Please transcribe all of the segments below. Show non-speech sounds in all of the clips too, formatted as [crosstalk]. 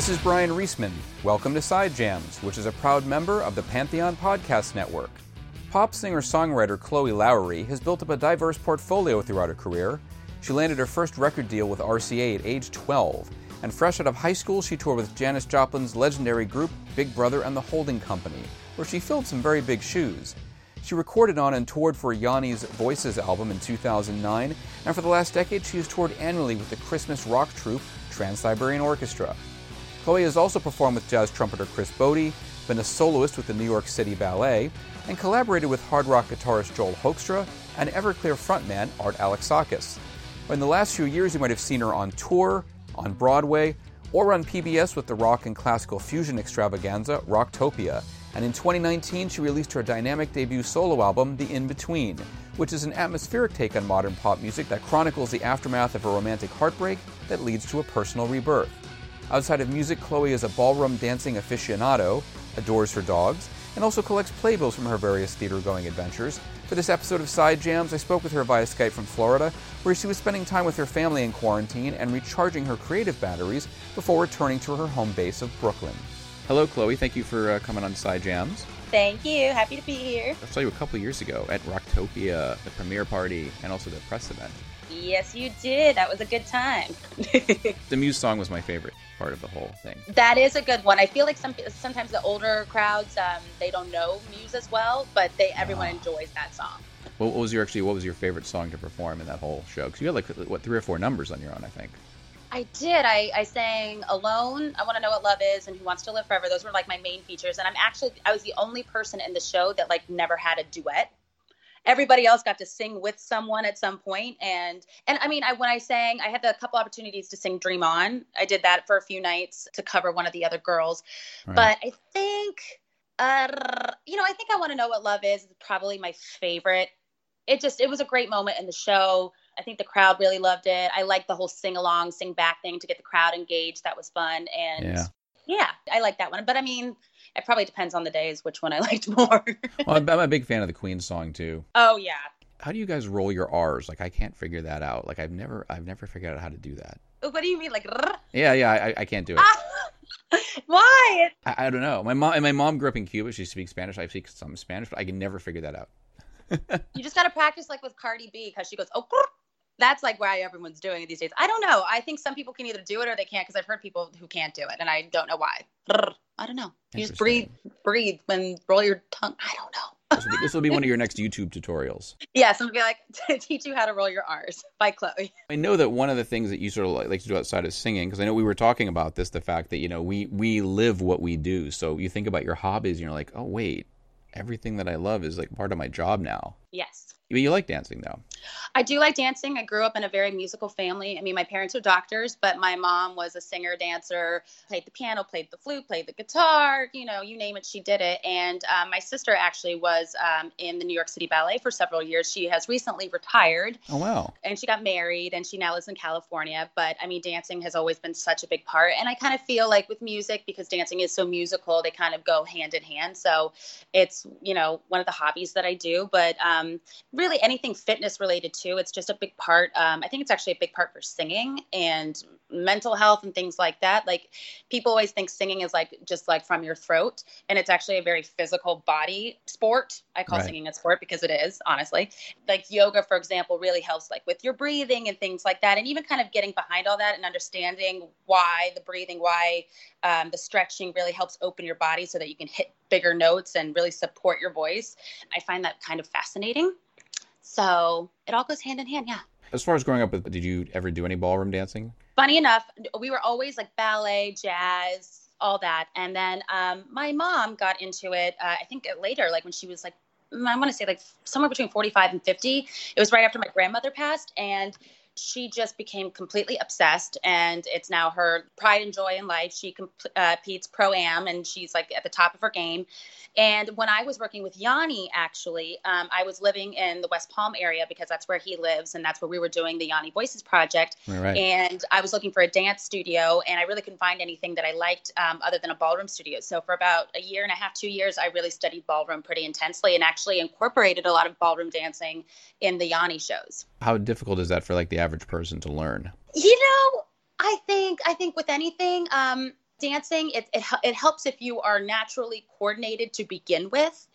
This is Bryan Reesman. Welcome to Side Jams, which is a proud member of the Pantheon Podcast Network. Pop singer songwriter Chloe Lowery has built up a diverse portfolio throughout her career. She landed her first record deal with RCA at age 12, and fresh out of high school, she toured with Janis Joplin's legendary group Big Brother and the Holding Company, where she filled some very big shoes. She recorded on and toured for Yanni's Voices album in 2009, and for the last decade, she has toured annually with the Christmas rock troupe Trans Siberian Orchestra. Chloe has also performed with jazz trumpeter Chris Botti, been a soloist with the New York City Ballet, and collaborated with hard rock guitarist Joel Hoekstra and Everclear frontman Art Alexakis. In the last few years, you might have seen her on tour, on Broadway, or on PBS with the rock and classical fusion extravaganza Rocktopia. And in 2019, she released her dynamic debut solo album, The In Between, which is an atmospheric take on modern pop music that chronicles the aftermath of a romantic heartbreak that leads to a personal rebirth. Outside of music, Chloe is a ballroom dancing aficionado, adores her dogs, and also collects playbills from her various theater going adventures. For this episode of Side Jams, I spoke with her via Skype from Florida, where she was spending time with her family in quarantine and recharging her creative batteries before returning to her home base of Brooklyn. Hello, Chloe. Thank you for uh, coming on Side Jams. Thank you. Happy to be here. I saw you a couple years ago at Rocktopia, the premiere party, and also the press event. Yes, you did. That was a good time. [laughs] the Muse song was my favorite part of the whole thing. That is a good one. I feel like some sometimes the older crowds um, they don't know Muse as well, but they everyone oh. enjoys that song. What, was your actually? What was your favorite song to perform in that whole show? Because you had like what three or four numbers on your own, I think. I did. I, I sang Alone, I Want to Know What Love Is, and Who Wants to Live Forever. Those were like my main features. And I'm actually, I was the only person in the show that like never had a duet everybody else got to sing with someone at some point. And and i mean i when i sang i had a couple opportunities to sing dream on. I did that for a few nights to cover one of the other girls. Right. but i think uh, you know i think i want to know what love is is probably my favorite. It just it was a great moment in the show. I think the crowd really loved it. I like the whole sing along sing back thing to get the crowd engaged. That was fun. And yeah, yeah i like that one but i mean it probably depends on the days which one I [laughs] liked more. well, I'm a big fan of the Queen song too. Oh yeah. How do you guys roll your R's? Like I can't figure that out. Like I've never I've never figured out how to do that. Oh, what do you mean, like? Yeah, yeah, I, I can't do it. [laughs] Why? I, I, don't know. My mom and my mom grew up in Cuba. She speaks Spanish. I speak some Spanish, but I can never figure that out. [laughs] you just got to practice like with Cardi B because she goes, oh, that's like why everyone's doing it these days. I don't know. I think some people can either do it or they can't because I've heard people who can't do it, and I don't know why. I don't know. You just breathe, breathe, when roll your tongue. I don't know. [laughs] this, will be, this will be one of your next YouTube tutorials. Yes, I'm gonna be like [laughs] to teach you how to roll your R's by Chloe. [laughs] I know that one of the things that you sort of like, like to do outside of singing, because I know we were talking about this, the fact that you know we we live what we do. So you think about your hobbies, and you're like, oh wait, everything that I love is like part of my job now. Yes. You like dancing though. I do like dancing. I grew up in a very musical family. I mean, my parents are doctors, but my mom was a singer, dancer, played the piano, played the flute, played the guitar, you know, you name it, she did it. And um, my sister actually was um, in the New York City Ballet for several years. She has recently retired. Oh, wow. And she got married and she now lives in California. But I mean, dancing has always been such a big part. And I kind of feel like with music, because dancing is so musical, they kind of go hand in hand. So it's, you know, one of the hobbies that I do. But um, really anything fitness related too. It's just a big part. Um, I think it's actually a big part for singing and mental health and things like that. Like people always think singing is like just like from your throat, and it's actually a very physical body sport. I call right. singing a sport because it is, honestly. Like yoga, for example, really helps like with your breathing and things like that, and even kind of getting behind all that and understanding why the breathing, why um, the stretching really helps open your body so that you can hit bigger notes and really support your voice. I find that kind of fascinating. So it all goes hand in hand. Yeah. As far as growing up, did you ever do any ballroom dancing? Funny enough, we were always like ballet, jazz, all that. And then um, my mom got into it, uh, I think later, like when she was like, I want to say like somewhere between 45 and 50. It was right after my grandmother passed. And she just became completely obsessed and it's now her pride and joy in life. She uh, competes pro am and she's like at the top of her game. And when i was working with yanni actually um, i was living in the west palm area because that's where he lives and that's where we were doing the yanni voices project. Right. and i was looking for a dance studio and i really couldn't find anything that i liked um, other than a ballroom studio. So for about a year and a half two years i really studied ballroom pretty intensely and actually incorporated a lot of ballroom dancing in the yanni shows how difficult is that for like the average person to learn? You know, I think I think with anything, um, dancing it, it, it helps if you are naturally coordinated to begin with.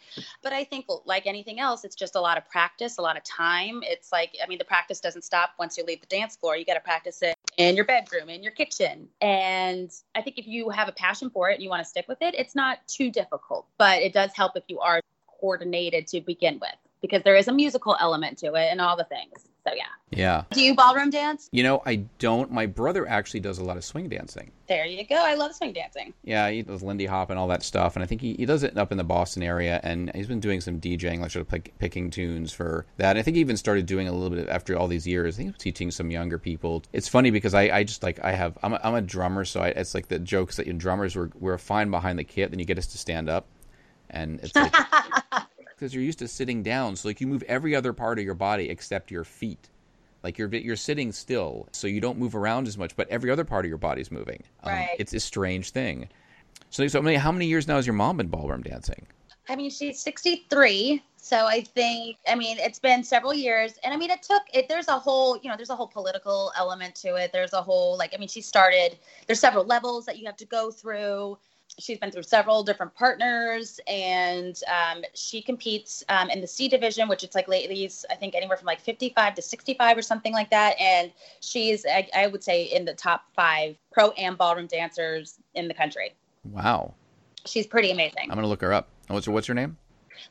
But i think like anything else it's just a lot of practice a lot of time. It's like i mean the practice doesn't stop once you leave the dance floor. You got to practice it in your bedroom in your kitchen. And i think if you have a passion for it and you want to stick with it it's not too difficult. But it does help if you are coordinated to begin with because there is a musical element to it and all the things so yeah. Yeah. Do you ballroom dance? You know, I don't. My brother actually does a lot of swing dancing. There you go. I love swing dancing. Yeah, he does Lindy Hop and all that stuff, and I think he, he does it up in the Boston area, and he's been doing some DJing, like sort of pick, picking tunes for that. And I think he even started doing a little bit after all these years. I think he was teaching some younger people. It's funny because I, I just like I have I'm a, I'm a drummer, so I, it's like the jokes that you drummers were we're fine behind the kit, then you get us to stand up, and it's like. [laughs] because you're used to sitting down. So like you move every other part of your body except your feet. Like you're you're sitting still, so you don't move around as much, but every other part of your body's moving. Um, right. It's a strange thing. So, so I mean, how many years now has your mom been ballroom dancing? I mean, she's 63. So I think, I mean, it's been several years. And I mean, it took it, there's a whole, you know, there's a whole political element to it. There's a whole, like, I mean, she started, there's several levels that you have to go through she's been through several different partners and um, she competes um, in the c division which it's like ladies i think anywhere from like 55 to 65 or something like that and she's I, I, would say in the top five pro and ballroom dancers in the country wow she's pretty amazing i'm gonna look her up what's her, what's her name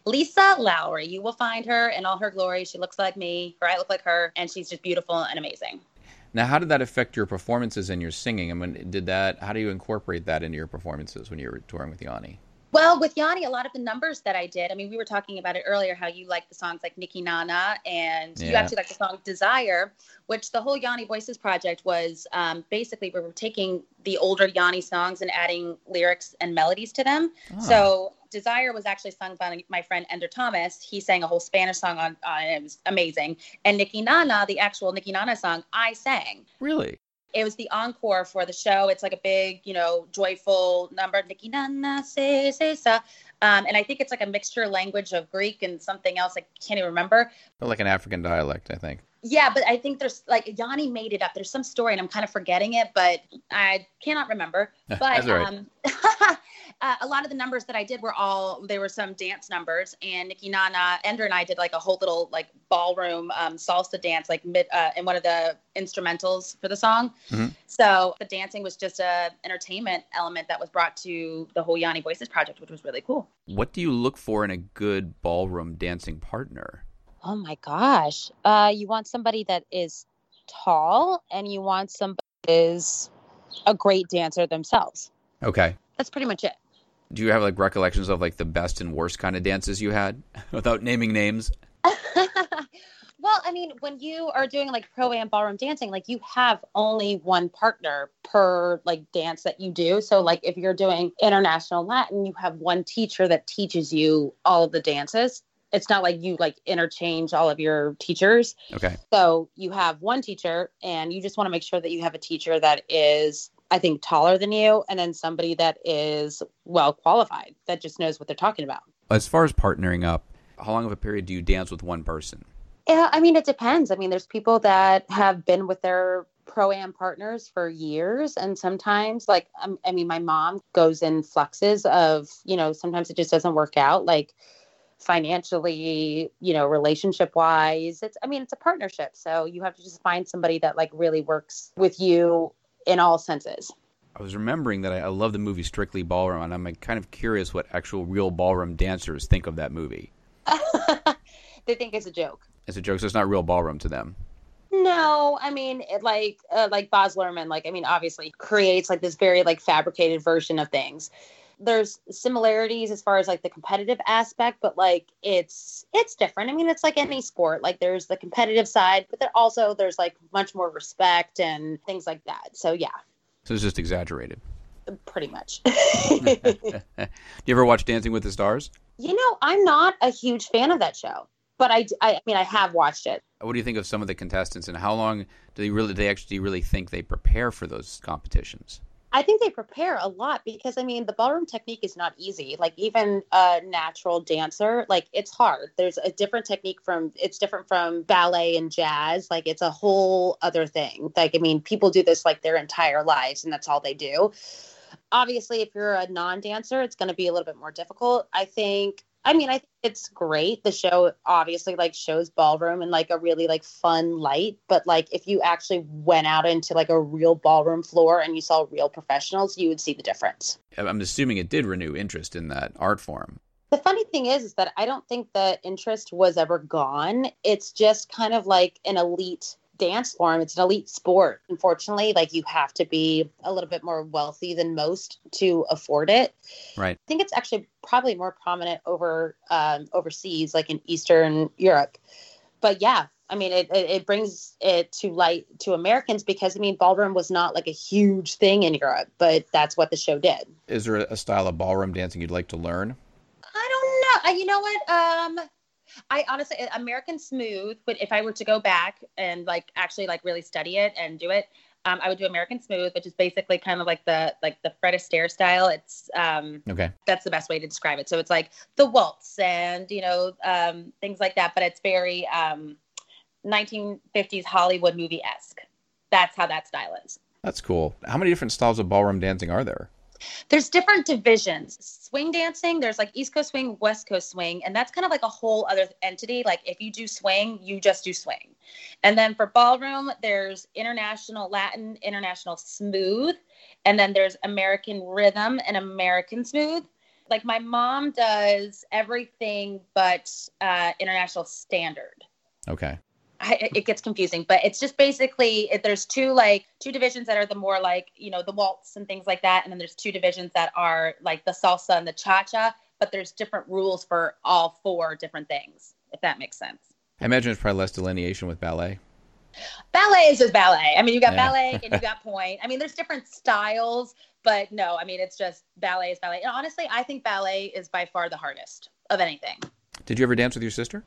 Lisa Lowery. You will find her in all her glory. She looks like me, or I look like her, and she's just beautiful and amazing. Now, how did that affect your performances and your singing? I mean, did that? How do you incorporate that into your performances when you were touring with Yanni? Well, with Yanni, a lot of the numbers that I did, I mean, we were talking about it earlier, how you like the songs like Niki Nana and yeah. you actually like the song Desire, which the whole Yanni Voices project was um, basically we were taking the older Yanni songs and adding lyrics and melodies to them. Oh. So Desire was actually sung by my friend Ender Thomas. He sang a whole Spanish song on, on it. It was amazing. And Niki Nana, the actual Niki Nana song, I sang. Really? it was the encore for the show. It's like a big, you know, joyful number. Niki Nana say say sa. Um, and I think it's like a mixture language of Greek and something else. I can't even remember. Like an African dialect, I think. Yeah, but I think there's like Yanni made it up. There's some story, and I'm kind of forgetting it, but I cannot remember. [laughs] But um, [laughs] uh, a lot of the numbers that I did were all there were some dance numbers, and Niki Nana Ender and I did like a whole little like ballroom um, salsa dance, like mid uh, in one of the instrumentals for the song. Mm-hmm. So the dancing was just a entertainment element that was brought to the whole Yanni Voices project, which was really cool. What do you look for in a good ballroom dancing partner? Oh my gosh, uh, you want somebody that is tall, and you want somebody is a great dancer themselves. Okay. That's pretty much it do you have like recollections of like the best and worst kind of dances you had [laughs] without naming names? [laughs] well, I mean, when you are doing like pro am ballroom dancing, like you have only one partner per like dance that you do. So like if you're doing international Latin, you have one teacher that teaches you all of the dances. It's not like you like interchange all of your teachers. Okay. So you have one teacher and you just want to make sure that you have a teacher that is I think, taller than you, and then somebody that is well qualified that just knows what they're talking about. As far as partnering up, how long of a period do you dance with one person? Yeah, I mean, it depends. I mean, there's people that have been with their pro am partners for years, and sometimes, like, um, I mean, my mom goes in fluxes of, you know, sometimes it just doesn't work out. Like, financially, you know, relationship wise. It's I mean, it's a partnership. So you have to just find somebody that like really works with you in all senses. I was remembering that I, I love the movie Strictly Ballroom, and I'm kind of curious what actual real ballroom dancers think of that movie. [laughs] they think it's a joke. It's a joke, so it's not real ballroom to them. No, I mean, it, like uh, like Baz Luhrmann, like I mean, obviously creates like this very like fabricated version of things there's similarities as far as like the competitive aspect but like it's it's different. I mean it's like any sport. Like there's the competitive side but then also there's like much more respect and things like that. So yeah. So it's just exaggerated. Pretty much. Do [laughs] [laughs] you ever watch dancing with the stars? You know i'm not a huge fan of that show but I, I mean i have watched it. What do you think of some of the contestants and how long do they really do they actually really think they prepare for those competitions I think they prepare a lot because I mean the ballroom technique is not easy. Like even a natural dancer, like it's hard. There's a different technique from it's different from ballet and jazz. Like it's a whole other thing. Like I mean people do this like their entire lives and that's all they do. obviously if you're a non-dancer it's going to be a little bit more difficult i think i mean i think it's great. The show obviously like shows ballroom in like a really like fun light but like if you actually went out into like a real ballroom floor and you saw real professionals you would see the difference. I'm assuming it did renew interest in that art form. The funny thing is, is that I don't think the interest was ever gone. It's just kind of like an elite dance form. It's an elite sport. Unfortunately, like you have to be a little bit more wealthy than most to afford it. Right. I think it's actually probably more prominent over um, overseas, like in Eastern Europe. But yeah, I mean, it, it, it brings it to light to Americans because I mean, ballroom was not like a huge thing in Europe, but that's what the show did. Is there a style of ballroom dancing you'd like to learn? I don't know. Uh, you know what? Um, I honestly, American Smooth, but if I were to go back and like actually like really study it and do it, um, I would do American Smooth, which is basically kind of like the like the Fred Astaire style. It's um, okay. That's the best way to describe it. So it's like the waltz and you know um, things like that, but it's very um, 1950s Hollywood movie esque. That's how that style is. That's cool. How many different styles of ballroom dancing are there? There's different divisions. Swing dancing, there's like East Coast swing, West Coast swing, and that's kind of like a whole other entity. Like if you do swing, you just do swing. And then for ballroom, there's international Latin, international smooth, and then there's American rhythm and American smooth. Like my mom does everything but uh, international standard. Okay. I, it gets confusing, but it's just basically it, there's two like two divisions that are the more like you know the waltz and things like that, and then there's two divisions that are like the salsa and the cha cha. But there's different rules for all four different things, if that makes sense. I imagine it's probably less delineation with ballet. Ballet is just ballet. I mean, you got yeah. ballet and you [laughs] got point. I mean, there's different styles, but no, I mean, it's just ballet is ballet. And honestly, I think ballet is by far the hardest of anything. Did you ever dance with your sister?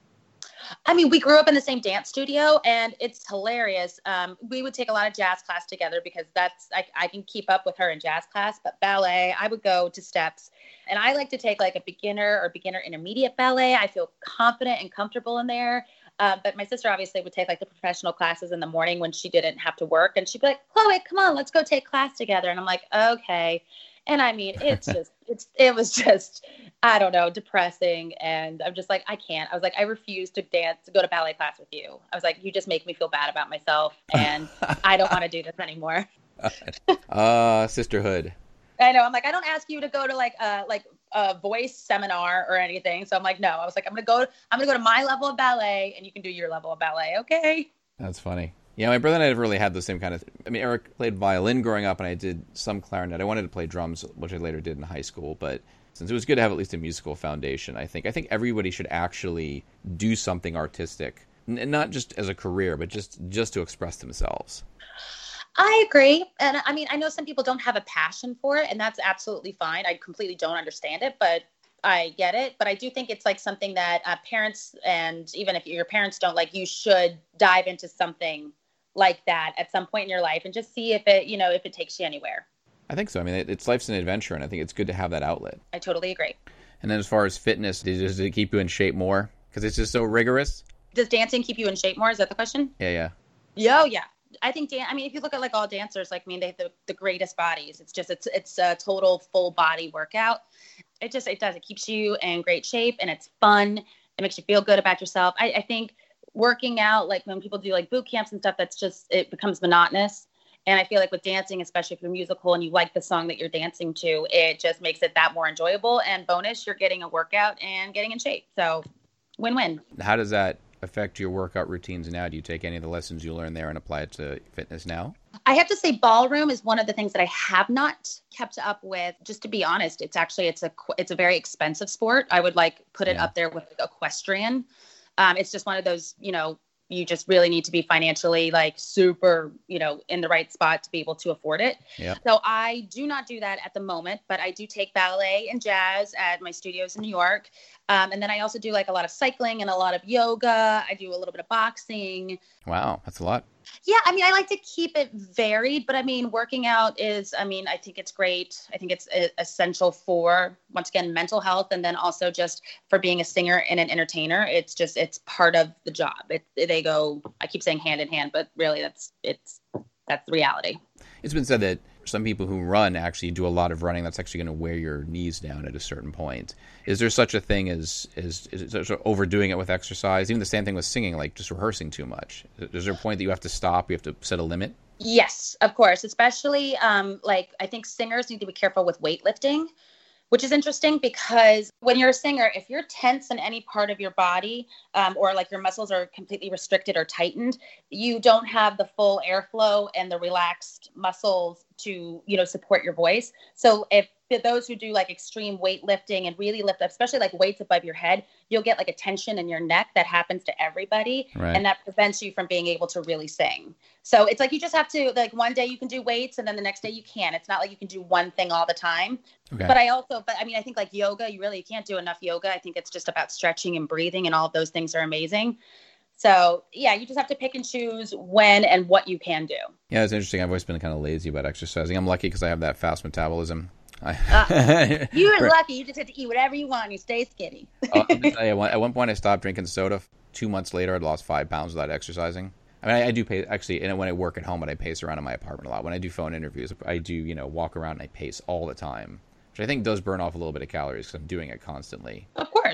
I mean, we grew up in the same dance studio, and it's hilarious. Um, we would take a lot of jazz class together because that's I, I can keep up with her in jazz class. But ballet, I would go to steps, and I like to take like a beginner or beginner intermediate ballet. I feel confident and comfortable in there. Uh, but my sister obviously would take like the professional classes in the morning when she didn't have to work, and she'd be like, "Chloe, come on, let's go take class together." And I'm like, "Okay." And I mean, it's just, [laughs] it's, it was just, I don't know, depressing. And I'm just like, I can't. I was like, I refuse to dance, to go to ballet class with you. I was like, you just make me feel bad about myself. And I don't want to do this anymore. [laughs] uh, sisterhood. I know. I'm like, I don't ask you to go to like a, like a voice seminar or anything. So I'm like, no, I was like, I'm going to go, I'm to go to my level of ballet and you can do your level of ballet. Okay. That's funny. Yeah, my brother and I never really had the same kind of. I mean, Eric played violin growing up, and I did some clarinet. I wanted to play drums, which I later did in high school. But since it was good to have at least a musical foundation, I think I think everybody should actually do something artistic, N- not just as a career, but just just to express themselves. I agree, and I mean, I know some people don't have a passion for it, and that's absolutely fine. I completely don't understand it, but I get it, but I do think it's like something that uh, parents and even if your parents don't like, you should dive into something like that at some point in your life and just see if it, you know, if it takes you anywhere. I think so. I mean, it's life's an adventure, and I think it's good to have that outlet. I totally agree. And then as far as fitness, does it keep you in shape more because it's just so rigorous? Does dancing keep you in shape more? Is that the question? Yeah, yeah. Yo, yeah. I think dan- I mean, if you look at like all dancers, like I mean, they have the, the greatest bodies. It's just it's it's a total full body workout. It just it does it keeps you in great shape and it's fun. It makes you feel good about yourself. I, I think working out, like when people do like boot camps and stuff, that's just it becomes monotonous. And I feel like with dancing, especially if you're musical and you like the song that you're dancing to, it just makes it that more enjoyable. And bonus, you're getting a workout and getting in shape. So win win. How does that affect your workout routines now? Do you take any of the lessons you learned there and apply it to fitness now? I have to say ballroom is one of the things that I have not kept up with. Just to be honest, it's actually it's a it's a very expensive sport. I would like put it yeah. up there with equestrian um, it's just one of those, you know, you just really need to be financially like super, you know, in the right spot to be able to afford it. Yep. So I do not do that at the moment, but I do take ballet and jazz at my studios in New York. Um, and then I also do like a lot of cycling and a lot of yoga. I do a little bit of boxing. Wow, that's a lot. Yeah, I mean, I like to keep it varied, but I mean, working out is, I mean, I think it's great. I think it's uh, essential for, once again, mental health and then also just for being a singer and an entertainer. It's just, it's part of the job. It, they go, I keep saying hand in hand, but really that's, it's, that's the reality. It's been said that some people who run actually do a lot of running that's actually going to wear your knees down at a certain point. Is there such a thing as is, is sort of overdoing it with exercise? Even the same thing with singing, like just rehearsing too much. Is there a point that you have to stop? You have to set a limit? Yes, of course. Especially um, like I think singers need to be careful with weightlifting which is interesting because when you're a singer, if you're tense in any part of your body um, or like your muscles are completely restricted or tightened, you don't have the full airflow and the relaxed muscles to, you know, support your voice. So if those who do like extreme weightlifting and really lift up, especially like weights above your head, you'll get like a tension in your neck that happens to everybody. Right. And that prevents you from being able to really sing. So it's like you just have to, like, one day you can do weights and then the next day you can. It's not like you can do one thing all the time. Okay. But I also, but I mean, I think like yoga, you really can't do enough yoga. I think it's just about stretching and breathing, and all of those things are amazing. So yeah, you just have to pick and choose when and what you can do. Yeah, it's interesting. I've always been kind of lazy about exercising. I'm lucky because I have that fast metabolism. Uh, [laughs] you're lucky. You just have to eat whatever you want. And you stay skinny. uh, you, [laughs] at one point, I stopped drinking soda. Two months later, I'd lost five pounds without exercising. I mean, I, I, do pay actually, and when I work at home, and I pace around in my apartment a lot. When I do phone interviews, I do you know walk around and I pace all the time, which I think does burn off a little bit of calories because I'm doing it constantly. Of course.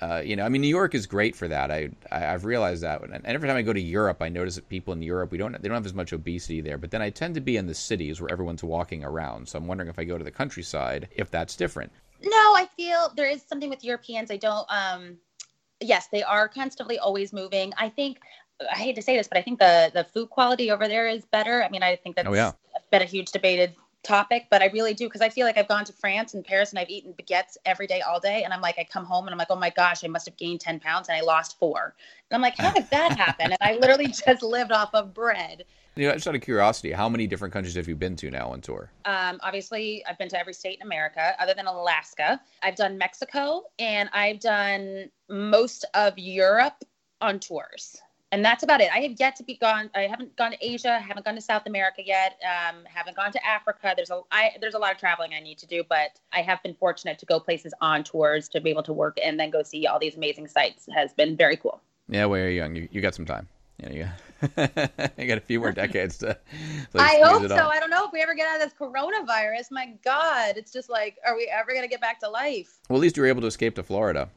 Uh, you know, I mean, New York is great for that. I, I have realized that, and every time I go to Europe, I notice that people in Europe we don't they don't have as much obesity there. But then I tend to be in the cities where everyone's walking around. So I'm wondering if I go to the countryside, if that's different. No, I feel there is something with Europeans. I don't. um Yes, they are constantly always moving. I think I hate to say this, but I think the the food quality over there is better. I mean, I think that's oh, yeah. been a huge debated topic, but I really do because I feel like I've gone to France and Paris and I've eaten baguettes every day, all day, and I'm like, I come home and I'm like, oh my gosh, I must have gained ten pounds and I lost four, and I'm like, how did that happen? and I literally [laughs] just lived off of bread. You know, just out of curiosity, how many different countries have you been to now on tour? Um, obviously, I've been to every state in America other than Alaska. I've done Mexico and I've done most of Europe on tours and that's about it. I have yet to be gone. I haven't gone to Asia. I haven't gone to South America yet. Um, haven't gone to Africa. There's a I, there's a lot of traveling I need to do, but I have been fortunate to go places on tours to be able to work and then go see all these amazing sites. Has been very cool. Yeah, well, you're young. You, you got some time. Yeah, you got, [laughs] you got a few more decades to. I hope so. I don't know if we ever get out of this coronavirus. My God, it's just like, are we ever going to get back to life? Well, at least you were able to escape to Florida.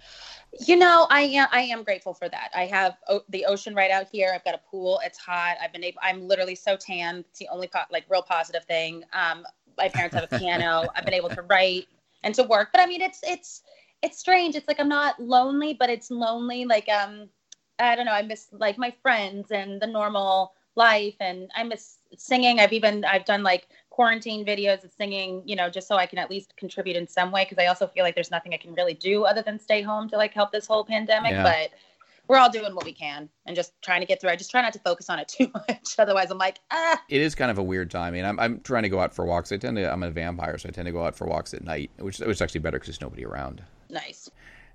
You know, I am I am grateful for that. I have o- the ocean right out here. I've got a pool. It's hot. I've been able. I'm literally so tan. It's the only po- like real positive thing. Um, my parents have a piano. I've been able to write and to work. But I mean, it's it's it's strange. It's like I'm not lonely, but it's lonely. Like um, I don't know. I miss like my friends and the normal life, and I miss singing. I've even I've done like quarantine videos of singing, you know, just so I can at least contribute in some way. Cause I also feel like there's nothing I can really do other than stay home to like help this whole pandemic. Yeah. But we're all doing what we can and just trying to get through. I just try not to focus on it [laughs] too much. Otherwise, I'm like, ah. It is kind of a weird time. I mean, I'm, I'm trying to go out for walks. I tend to, I'm a vampire, so I tend to go out for walks at night, which, which is actually better because there's nobody around. Nice.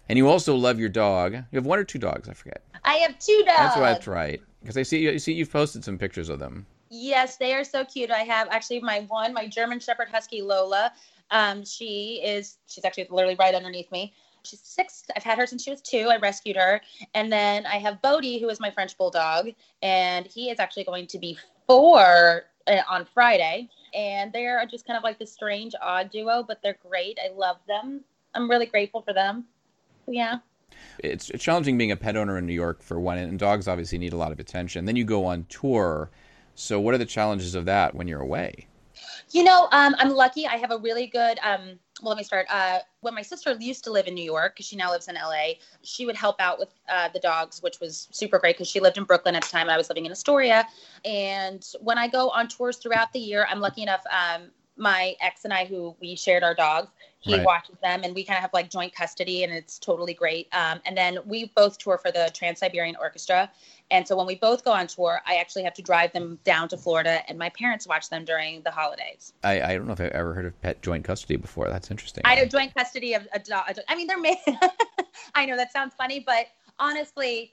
And you also love your dog. You have one or two dogs, I forget. I have two dogs. That's, that's right. Because I see you see you've posted some pictures of them. Yes, they are so cute. I have actually my one, my German Shepherd Husky Lola. Um, she is she's actually literally right underneath me. She's six. I've had her since she was two. I rescued her, and then I have Bodie, who is my French bulldog, and he is actually going to be four uh, on Friday. And they're just kind of like this strange, odd duo, but they're great. I love them. I'm really grateful for them. Yeah it's challenging being a pet owner in New York for one, and dogs obviously need a lot of attention. Then you go on tour, so, what are the challenges of that when you're away? You know, um, I'm lucky. I have a really good. Um, well, let me start. Uh, when my sister used to live in New York, because she now lives in LA, she would help out with uh, the dogs, which was super great because she lived in Brooklyn at the time. I was living in Astoria. And when I go on tours throughout the year, I'm lucky enough. Um, my ex and I, who we shared our dogs, he right. watches them, and we kind of have like joint custody, and it's totally great. Um, and then we both tour for the Trans Siberian Orchestra, and so when we both go on tour, I actually have to drive them down to Florida, and my parents watch them during the holidays. I, I don't know if I've ever heard of pet joint custody before. That's interesting. I know joint custody of a dog. I mean, they're made. [laughs] I know that sounds funny, but honestly,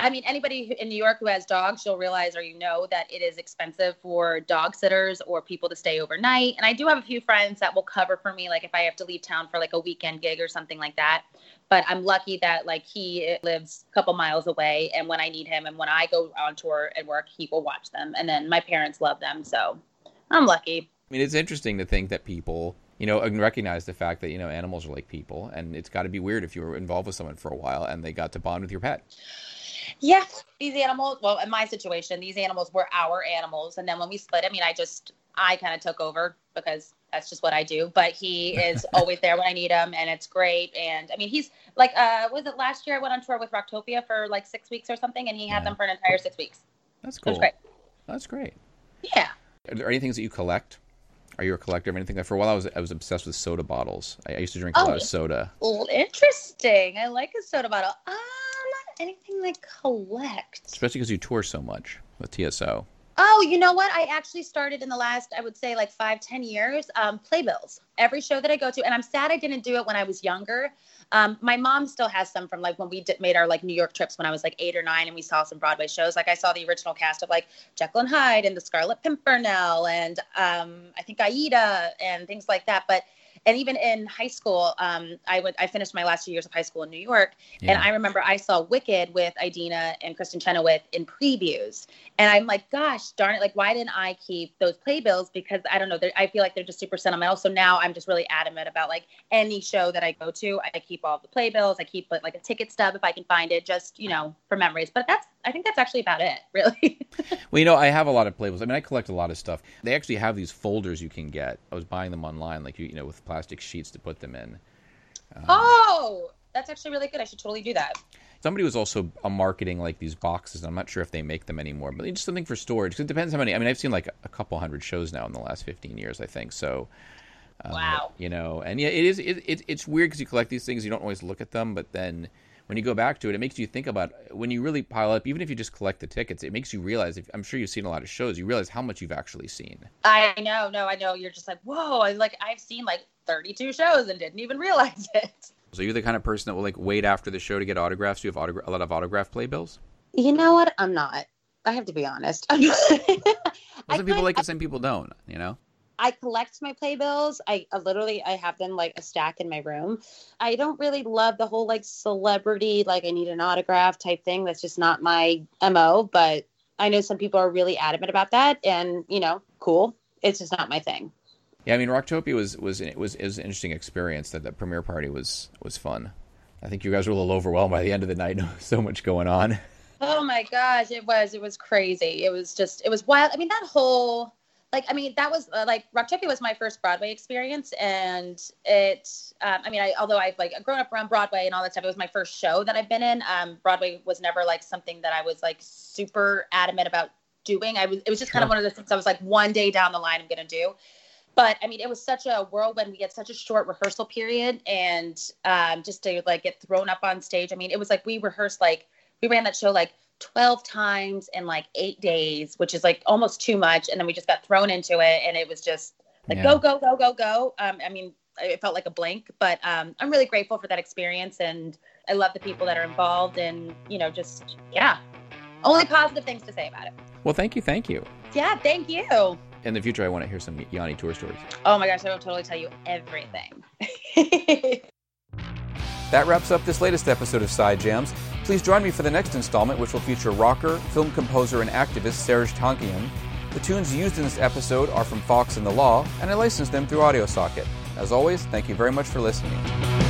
I mean, anybody in New York who has dogs, you'll realize or you know that it is expensive for dog sitters or people to stay overnight. And I do have a few friends that will cover for me, like if I have to leave town for like a weekend gig or something like that. But I'm lucky that like he lives a couple miles away, and when I need him and when I go on tour and work, he will watch them. And then my parents love them, so I'm lucky. I mean, it's interesting to think that people, you know, recognize the fact that you know animals are like people, and it's got to be weird if you were involved with someone for a while and they got to bond with your pet. Yeah, these animals. Well, in my situation, these animals were our animals, and then when we split, I mean, I just I kind of took over because that's just what I do. But he [laughs] is always there when I need him, and it's great. And I mean, he's like, uh, was it last year? I went on tour with Rocktopia for like six weeks or something, and he had yeah. them for an entire six weeks. That's cool. So great. That's great. Yeah. Are there any things that you collect? Are you a collector of anything? For a while, I was I was obsessed with soda bottles. I, I used to drink a oh, lot of soda. Oh, interesting. I like a soda bottle. Um, anything I collect. Especially because you tour so much with TSO. Oh, you know what? I actually started in the last, I would say, like five, ten years. Um, playbills. Every show that I go to, and I'm sad I didn't do it when I was younger. Um, my mom still has some from like when we did, made our like New York trips when I was like eight or nine, and we saw some Broadway shows. Like I saw the original cast of like Jekyll and Hyde and the Scarlet Pimpernel, and um, I think Aida and things like that. But and even in high school, um, I went. I finished my last two years of high school in New York, yeah. and I remember I saw Wicked with Idina and Kristin Chenoweth in previews, and I'm like, gosh darn it! Like, why didn't I keep those playbills? Because I don't know. I feel like they're just super sentimental. So now I'm just really adamant about like any show that I go to, I keep all the playbills. I keep like a ticket stub if I can find it, just you know for memories. But that's I think that's actually about it, [laughs] really. well, you know, I have a lot of playbills. I mean, I collect a lot of stuff. They actually have these folders you can get. I was buying them online, like you, you know, with plastic sheets to put them in. Um, oh, that's actually really good. I should totally do that. Somebody was also a marketing like these boxes. I'm not sure if they make them anymore, but just something for storage. It depends how many. I mean, I've seen like a couple hundred shows now in the last 15 years, I think. So, um, wow. You know, and yeah, it is. It, it, it's weird because you collect these things, you don't always look at them, but then when you go back to it, it makes you think about when you really pile up. Even if you just collect the tickets, it makes you realize. If, I'm sure you've seen a lot of shows. You realize how much you've actually seen. I know, no, I know. You're just like, whoa! I like I've seen like 32 shows and didn't even realize [laughs] it. So you're the kind of person that will like wait after the show to get autographs. You have autogra- a lot of autograph playbills? You know what? I'm not. I have to be honest. Some [laughs] people like it, some people don't. You know. I collect my playbills. I, I literally I have them like a stack in my room. I don't really love the whole like celebrity like I need an autograph type thing. That's just not my mo. But I know some people are really adamant about that, and you know, cool. It's just not my thing. Yeah, I mean, Rocktopia was was it was, it was an interesting experience. That the premiere party was was fun. I think you guys were a little overwhelmed by the end of the night. [laughs] so much going on. Oh my gosh, it was it was crazy. It was just it was wild. I mean, that whole like I mean that was uh, like Rocktopia was my first Broadway experience, and it um, I mean I although I've like grown up around Broadway and all that stuff, it was my first show that I've been in. Um, Broadway was never like something that I was like super adamant about doing. I was it was just kind of one of those things I was like one day down the line I'm gonna do. But I mean, it was such a whirlwind. We had such a short rehearsal period, and um, just to like get thrown up on stage. I mean, it was like we rehearsed like we ran that show like 12 times in like eight days, which is like almost too much. And then we just got thrown into it and it was just like yeah. go, go, go, go, go. Um, I mean, it felt like a blink, but um, I'm really grateful for that experience and I love the people that are involved and, you know, just, yeah, only positive things to say about it. Well, thank you. Thank you. Yeah, thank you. In the future, I want to hear some Yanni tour stories. Oh my gosh, I will totally tell you everything. [laughs] that wraps up this latest episode of Side Jams. Please join me for the next installment, which will feature rocker, film composer, and activist Serj Tankian. The tunes used in this episode are from Fox and the Law, and I licensed them through AudioSocket. As always, thank you very much for listening.